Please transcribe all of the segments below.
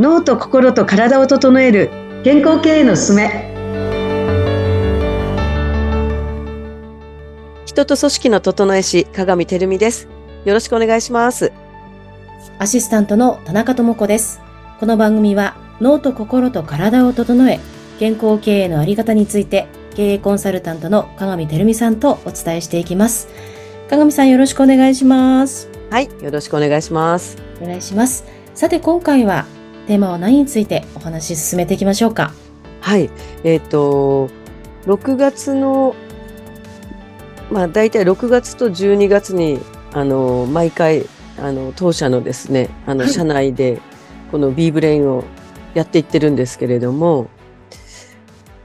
脳と心と体を整える健康経営のすすめ人と組織の整え師、鏡てるみです。よろしくお願いします。アシスタントの田中智子です。この番組は脳と心と体を整え、健康経営のあり方について経営コンサルタントの鏡てるみさんとお伝えしていきます。鏡さんよろしくお願いします。はい、よろしくお願いします。お願いします。さて今回はテーマは何についてお話し進めていきましょうか？はい、えっ、と、6月の、まあ大体6月と12月に、あの、毎回、あの、当社のですね、あの、はい社内で、この B ブレインをやっていってるんですけれども、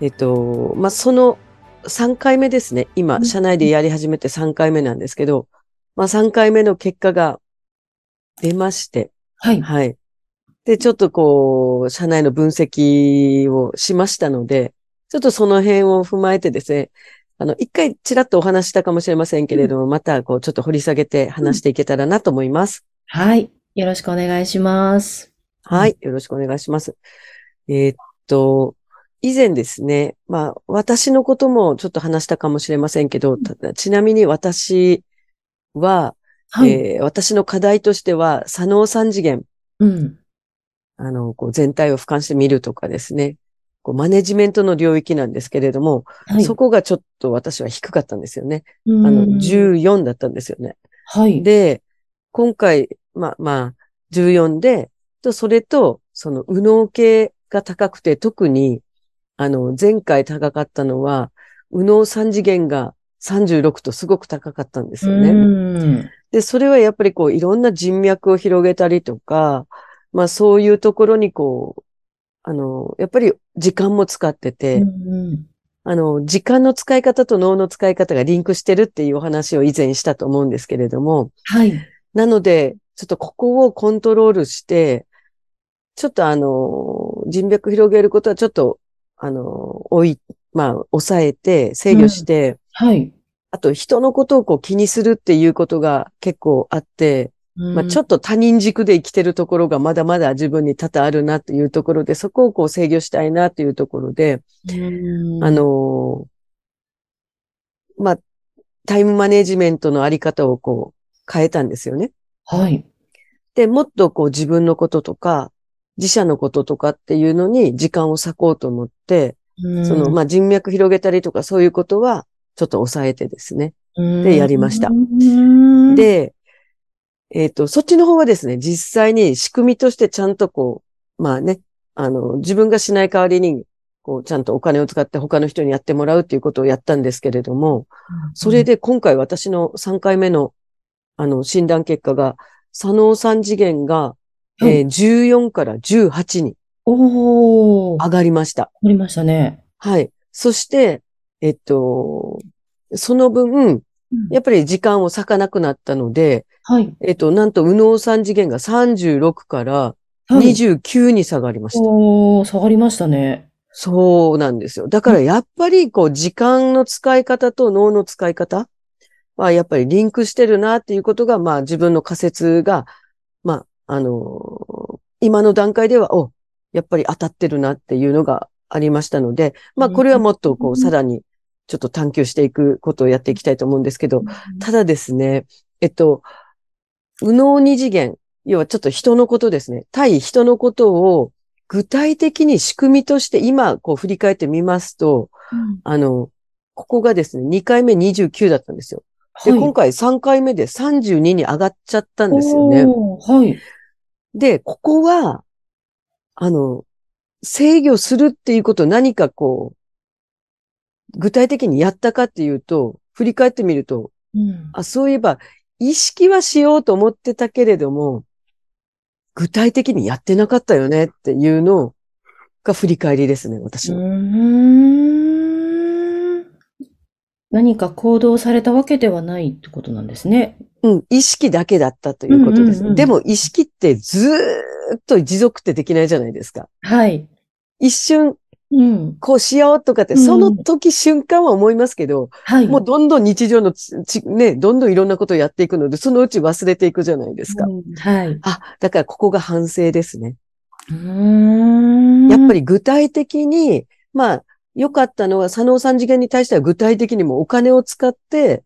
えっ、と、まあその3回目ですね。今、うん社内でやり始めて3回目なんですけど、まあ3回目の結果が出まして、はい。はい。で、ちょっとこう、社内の分析をしましたので、ちょっとその辺を踏まえてですね、あの、一回ちらっとお話ししたかもしれませんけれども、またこう、ちょっと掘り下げて話していけたらなと思います。はい。よろしくお願いします。はい。よろしくお願いします。えーっと、以前ですね、まあ、私のこともちょっと話したかもしれませんけど、たちなみに私は、はい。えー私の課題としては、左脳三次元、うん。あの、こう全体を俯瞰して見るとかですね。こうマネジメントの領域なんですけれども、はい。そこがちょっと私は低かったんですよね。ああの、14だったんですよね。はい。で、今回、まあ、まあ、14で、と、それと、その、右脳系が高くて、特に、あの、前回高かったのは、右脳3次元が36とすごく高かったんですよね。うん。で、それはやっぱりこう、いろんな人脈を広げたりとか、まあそういうところにこう、あの、やっぱり時間も使ってて、うんあの、時間の使い方と脳の使い方がリンクしてるっていうお話を以前したと思うんですけれども、はい。なので、ちょっとここをコントロールして、ちょっとあの、人脈広げることはちょっと、あの、置い、まあ、抑えて、制御して、はい。あと人のことをこう気にするっていうことが結構あって、まあ、ちょっっと他人軸で生きてるところがまだまだ自分に多々あるなというところで、そこをこう制御したいなというところで、とあ、のーまあ、タイムマネジメントのあり方をこう変えたんですよね。はい。で、もっとこう自分のこととか、自社のこととかっていうのに時間を割こうと思って、その、まあ、人脈広げたりとかそういうことはちょっと抑えてですね。でやりましたうん、で、えっ、と、そっちの方はですね、実際に仕組みとしてちゃんとこう、まあね、あの、自分がしない代わりに、こう、ちゃんとお金を使って他の人にやってもらうっていうことをやったんですけれども、それで今回私の3回目の、あの、診断結果が、左脳3次元が、はいえー14から18にお上がりました。りましたね。はい。そして、えっと、その分、やっぱり時間を割かなくなったので、はい。えっと、なんと、右脳3次元が36からはい。29に下がりました。おー、下がりましたね。そうなんですよ。だからやっぱり、こう、時間の使い方と脳の使い方は、やっぱりリンクしてるなっていうことが、まあ、自分の仮説が、まあ、あの今の段階では、お、やっぱり当たってるなっていうのがありましたので、まあ、これはもっと、こうんう、さらに、ちょっと探求していくことをやっていきたいと思うんですけど、ただですね、えっと、右脳二次元、要はちょっと人のことですね。対人のことを具体的に仕組みとして今こう振り返ってみますと、うんあの、ここがですね、2回目29だったんですよ。で、はい今回3回目で32に上がっちゃったんですよね。はい。で、ここは、あの、制御するっていうことを何かこう、具体的にやったかっていうと、振り返ってみると、うんあ、そういえば、意識はしようと思ってたけれども、具体的にやってなかったよねっていうのが振り返りですね、私うの。ーん何か行動されたわけではないってことなんですね。うん、意識だけだったということです。うんうんうんでも意識ってずーっと持続ってできないじゃないですか。はい。一瞬、うん。こうしようとかって、うんその時瞬間は思いますけど、はい。もうどんどん日常のつち、ね、どんどんいろんなことをやっていくので、そのうち忘れていくじゃないですか。うんはい。あ、だからここが反省ですね。うーん。やっぱり具体的に、まあ、良かったのは、佐野三次元に対しては具体的にもお金を使って、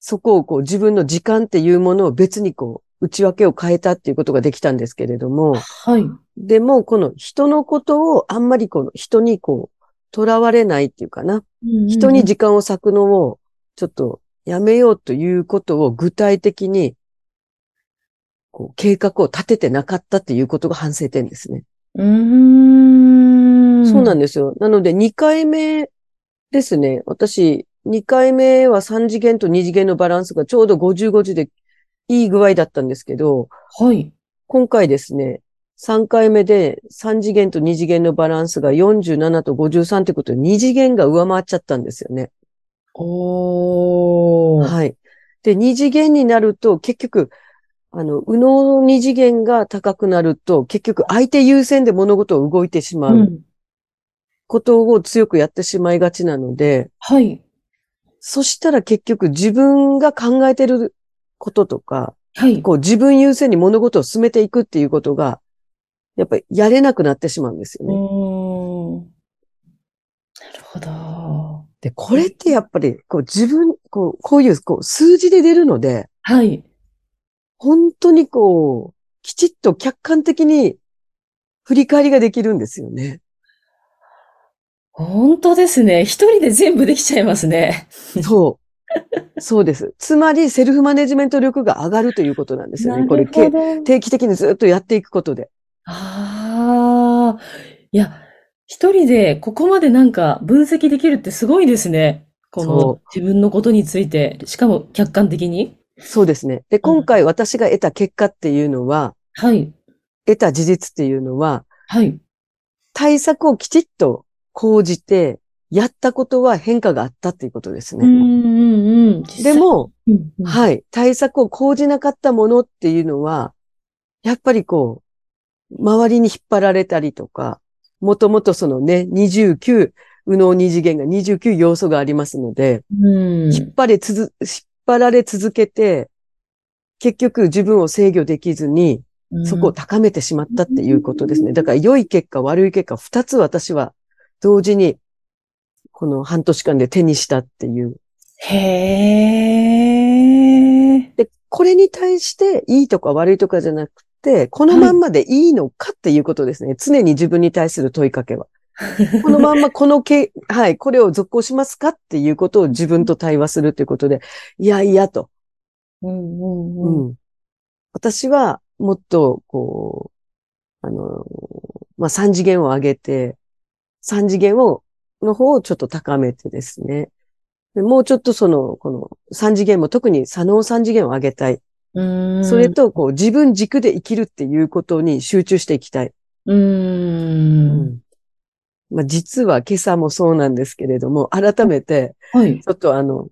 そこをこう自分の時間っていうものを別にこう、内訳を変えたっていうことができたんですけれども、はい。でも、この人のことをあんまりこの人にこう、囚われないっていうかな。人に時間を割くのをちょっとやめようということを具体的に、こう、計画を立ててなかったっていうことが反省点ですね。うーん。そうなんでですよ。なので2回目ですね。私、2回目は3次元と2次元のバランスがちょうど50、50でいい具合だったんですけど、す。はい。今回ですね、3回目で3次元と2次元のバランスが47と53ってことで2次元が上回っちゃったんですよね。おー。はい。で、二次元になると、結局、あの、右脳二次元が高くなると、結局相手優先で物事を動いてしまう。うんことを強くやってしまいがちなので、はい。そしたら結局自分が考えてることとか、はい。こう自分優先に物事を進めていくっていうことが、やっぱりやれなくなってしまうんですようね。なるほど。で、これってやっぱり、こう自分、こう、こういう、こう、数字で出るので、はい。本当にこう、きちっと客観的に振り返りができるんですよね。本当ですね。一人で全部できちゃいますね。そう。そうです。つまり、セルフマネジメント力が上がるということなんですよね。これ。定期的にずっとやっていくことで。ああ。いや、一人でここまでなんか分析できるってすごいですね。こその自分のことについて、しかも客観的に。そうですね。で、今回私が得た結果っていうのは、はい。得た事実っていうのは、はい。対策をきちっと講じて、やったことは変化があったっていうことですね。うんうんうん。実際で、も、うんうんはい。対策を講じなかったものっていうのは、やっぱりこう、周りに引っ張られたりとか、もともとそのね、29、右脳二次元が29要素がありますので、うん。引っ張れつづ、引っ張られ続けて、結局自分を制御できずに、そこを高めてしまったっていうことですね。だから良い結果、悪い結果、二つ私は同時に、この半年間で手にしたっていう。へえ。で、これに対していいとか悪いとかじゃなくて、このまんまでいいのかっていうことですね。常に自分に対する問いかけは。このまんまこのけ、はい、これを続行しますかっていうことを自分と対話するということで、いやいやと。うんうんううん。ん。私はもっと、こう、あの、まあ、三次元を上げて、三次元を、の方をちょっと高めてですね。でもうちょっとその、この三次元も特に左脳三次元を上げたい。うん。それと、こう、自分軸で生きるっていうことに集中していきたい。うーん。まあ、実は今朝もそうなんですけれども、改めて、はい。ちょっとあの、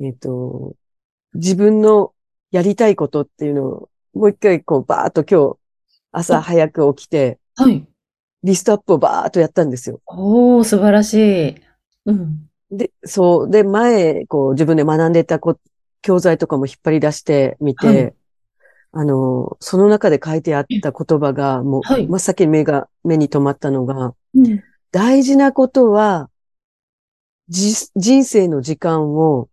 えっ、と、自分のやりたいことっていうのを、もう一回こう、バーっと今日、朝早く起きて、はい。リストアップをバーっとやったんですよ。おー、素晴らしい。うん。で、そう。で、前、こう、自分で学んでたこ教材とかも引っ張り出してみて、はいあの、その中で書いてあった言葉が、もう、はい真っ先に目が、目に留まったのが、うん。大事なことは、じ、人生の時間を、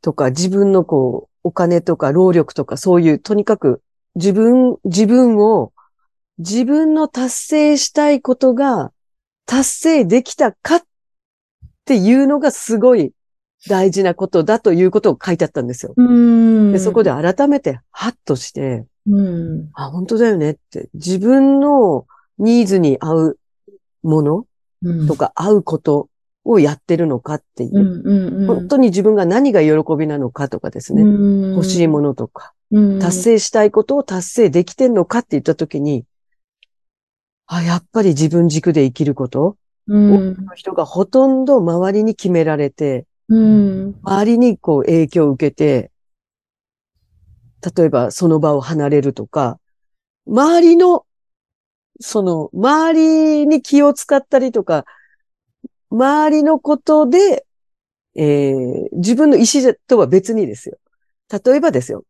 とか、自分のこう、お金とか労力とか、そういう、とにかく、自分、自分を、自分の達成したいことが、達成できたかっていうのがすごい大事なことだということを書いてあったんですよ。で、そこで改めて、ハッとして、うん。あ、本当だよねって、自分のニーズに合うものうん。とか合うことをやってるのかっていう。本当に自分が何が喜びなのかとかですね。うん欲しいものとか、うん達成したいことを達成できてんのかって言ったときに、あ、やっぱり自分軸で生きること、うん。の人がほとんど周りに決められて、うん。周りにこう影響を受けて、例えばその場を離れるとか、周りの、その、周りに気を使ったりとか、周りのことで、えー自分の意思とは別にですよ。例えばですよ。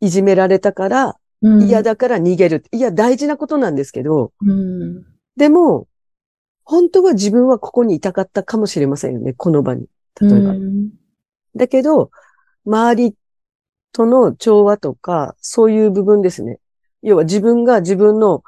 いじめられたからうん嫌。だから逃げる。いや、大事なことなんですけど、うん。でも、本当は自分はここにいたかったかもしれませんよね、この場に。例えば。うんだけど、周りとの調和とか、そういう部分ですね。要は自分が自分の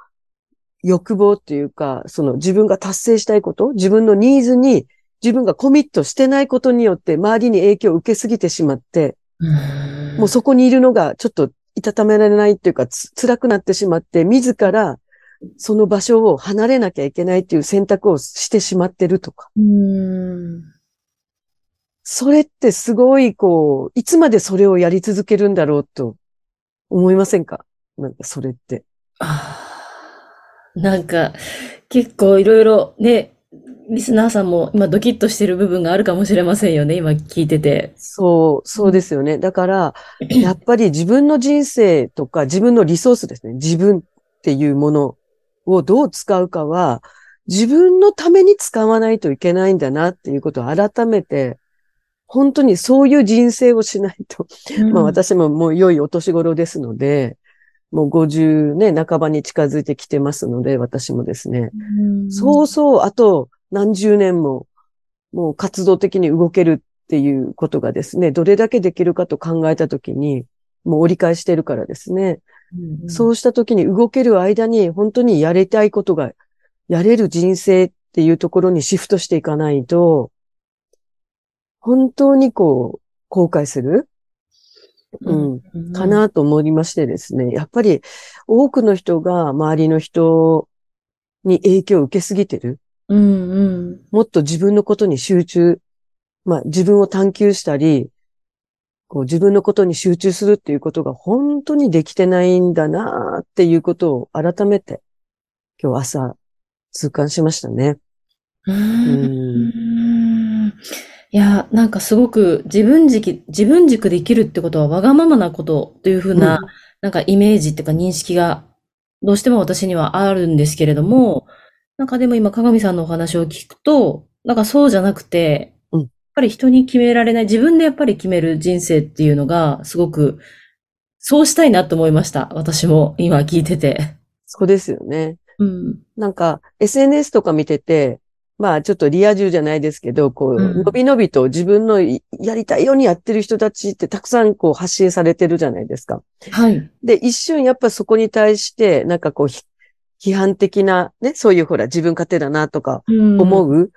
欲望っていうか、その自分が達成したいこと、自分のニーズに自分がコミットしてないことによって周りに影響を受けすぎてしまって、うんもうそこにいるのがちょっといたためられないっていうか、つ辛くなってしまって、自らその場所を離れなきゃいけないっていう選択をしてしまってるとか。うん。それってすごい、こう、いつまでそれをやり続けるんだろうと思いませんか？なんかそれって。あーなんか、結構いろいろね、リスナーさんも今ドキッとしてる部分があるかもしれませんよね、今聞いてて。そう、そうですよね。だから、やっぱり自分の人生とか自分のリソースですね。自分っていうものをどう使うかは、自分のために使わないといけないんだなっていうことを改めて、本当にそういう人生をしないと。まあ私ももう良いお年頃ですので、もう50ね、半ばに近づいてきてますので、私もですね。うんそうそう、あと何十年も、もう活動的に動けるっていうことがですね、どれだけできるかと考えたときに、もう折り返してるからですね。うんそうしたときに動ける間に本当にやりたいことが、やれる人生っていうところにシフトしていかないと、本当にこう、後悔する？うん。うんかなと思いましてですね。やっぱり多くの人が周りの人に影響を受けすぎてる。うんうん。もっと自分のことに集中、まあ自分を探求したり、こう自分のことに集中するっていうことが本当にできてないんだなっていうことを改めて今日朝痛感しましたね。ううんんいや、なんかすごく自分軸、自分軸で生きるってことはわがままなことというふうな、うんなんかイメージっていうか認識がどうしても私にはあるんですけれども、なんかでも今、鏡さんのお話を聞くと、なんかそうじゃなくて、うんやっぱり人に決められない、自分でやっぱり決める人生っていうのが、すごく、そうしたいなと思いました。私も今聞いてて。そうですよね。うん。なんか SNS とか見てて、まあちょっとリア充じゃないですけど、こう、うんのびのびと自分のいやりたいようにやってる人たちってたくさんこう発信されてるじゃないですか。はい。で、一瞬やっぱそこに対して、なんかこう、ひ批判的な、ね、そういうほら、自分勝手だなとか思うう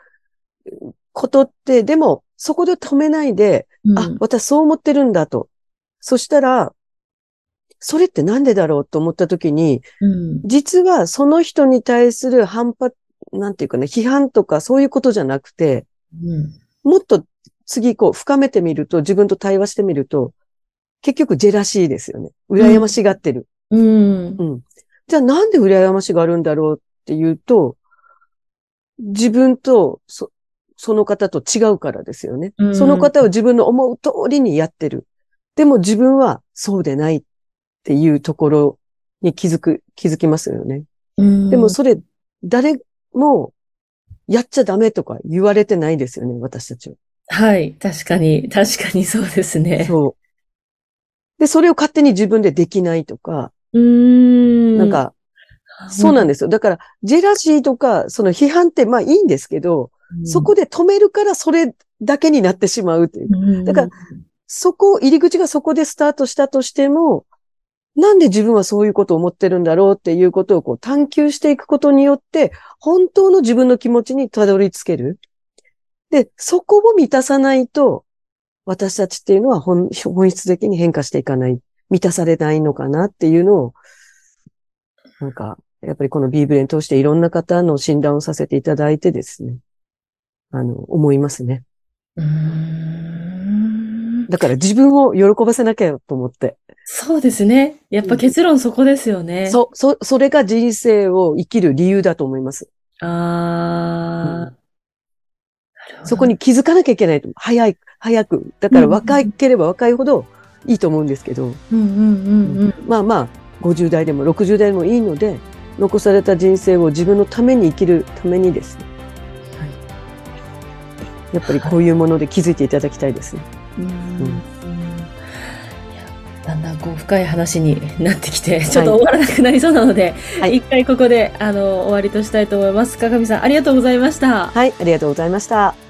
ことって、でも、そこで止めないで、ん。あ、私そう思ってるんだと。そしたら、それってなんでだろうと思ったときに、うん。実はその人に対する反発、なんていうかね、批判とかそういうことじゃなくて、うん。もっと次こう深めてみると、自分と対話してみると、結局ジェラシーですよね。羨ましがってる。うん。うん。じゃあなんで羨ましがあるんだろうっていうと、自分とそその方と違うからですよね。うんその方を自分の思う通りにやってる。でも自分はそうでないっていうところに気づく、気づきますよね。うんでもそれ、誰もやっちゃダメとか言われてないですよね、私たちは。はい。確かに、確かにそうですね。そう。で、それを勝手に自分でできないとか、うーん。なんか、そうなんですよ。だから、ジェラシーとか、その批判ってまあいいんですけど、うん、そこで止めるからそれだけになってしまうという。うん、だからそこ、入り口がそこでスタートしたとしても、なんで自分はそういうことを思ってるんだろうっていうことをこう探求していくことによって、本当の自分の気持ちにたどり着ける。で、そこを満たさないと、私たちっていうのは本本質的に変化していかない、満たされないのかなっていうのを、なんか、やっぱりこのビーブレン通していろんな方の診断をさせていただいてですね、あの、思いますね。うーん。だから自分を喜ばせなきゃと思って。そうですね。やっぱ結論そこですよね。そ、そ、それが人生を生きる理由だと思います。ああ、なるほどそこに気づかなきゃいけないと。早い、早く。だから若ければ若いほどいいと思うんですけど、うんうんうんうん。まあまあ、50代でも60代でもいいので、残された人生を自分のために生きるためにですね。やっぱりこういうもので気づいていただきたいですね。うんだんだんこう深い話になってきて、ちょっと終わらなくなりそうなので、はい一回ここであの終わりとしたいと思います。鏡さん、ありがとうございました。はい、ありがとうございました。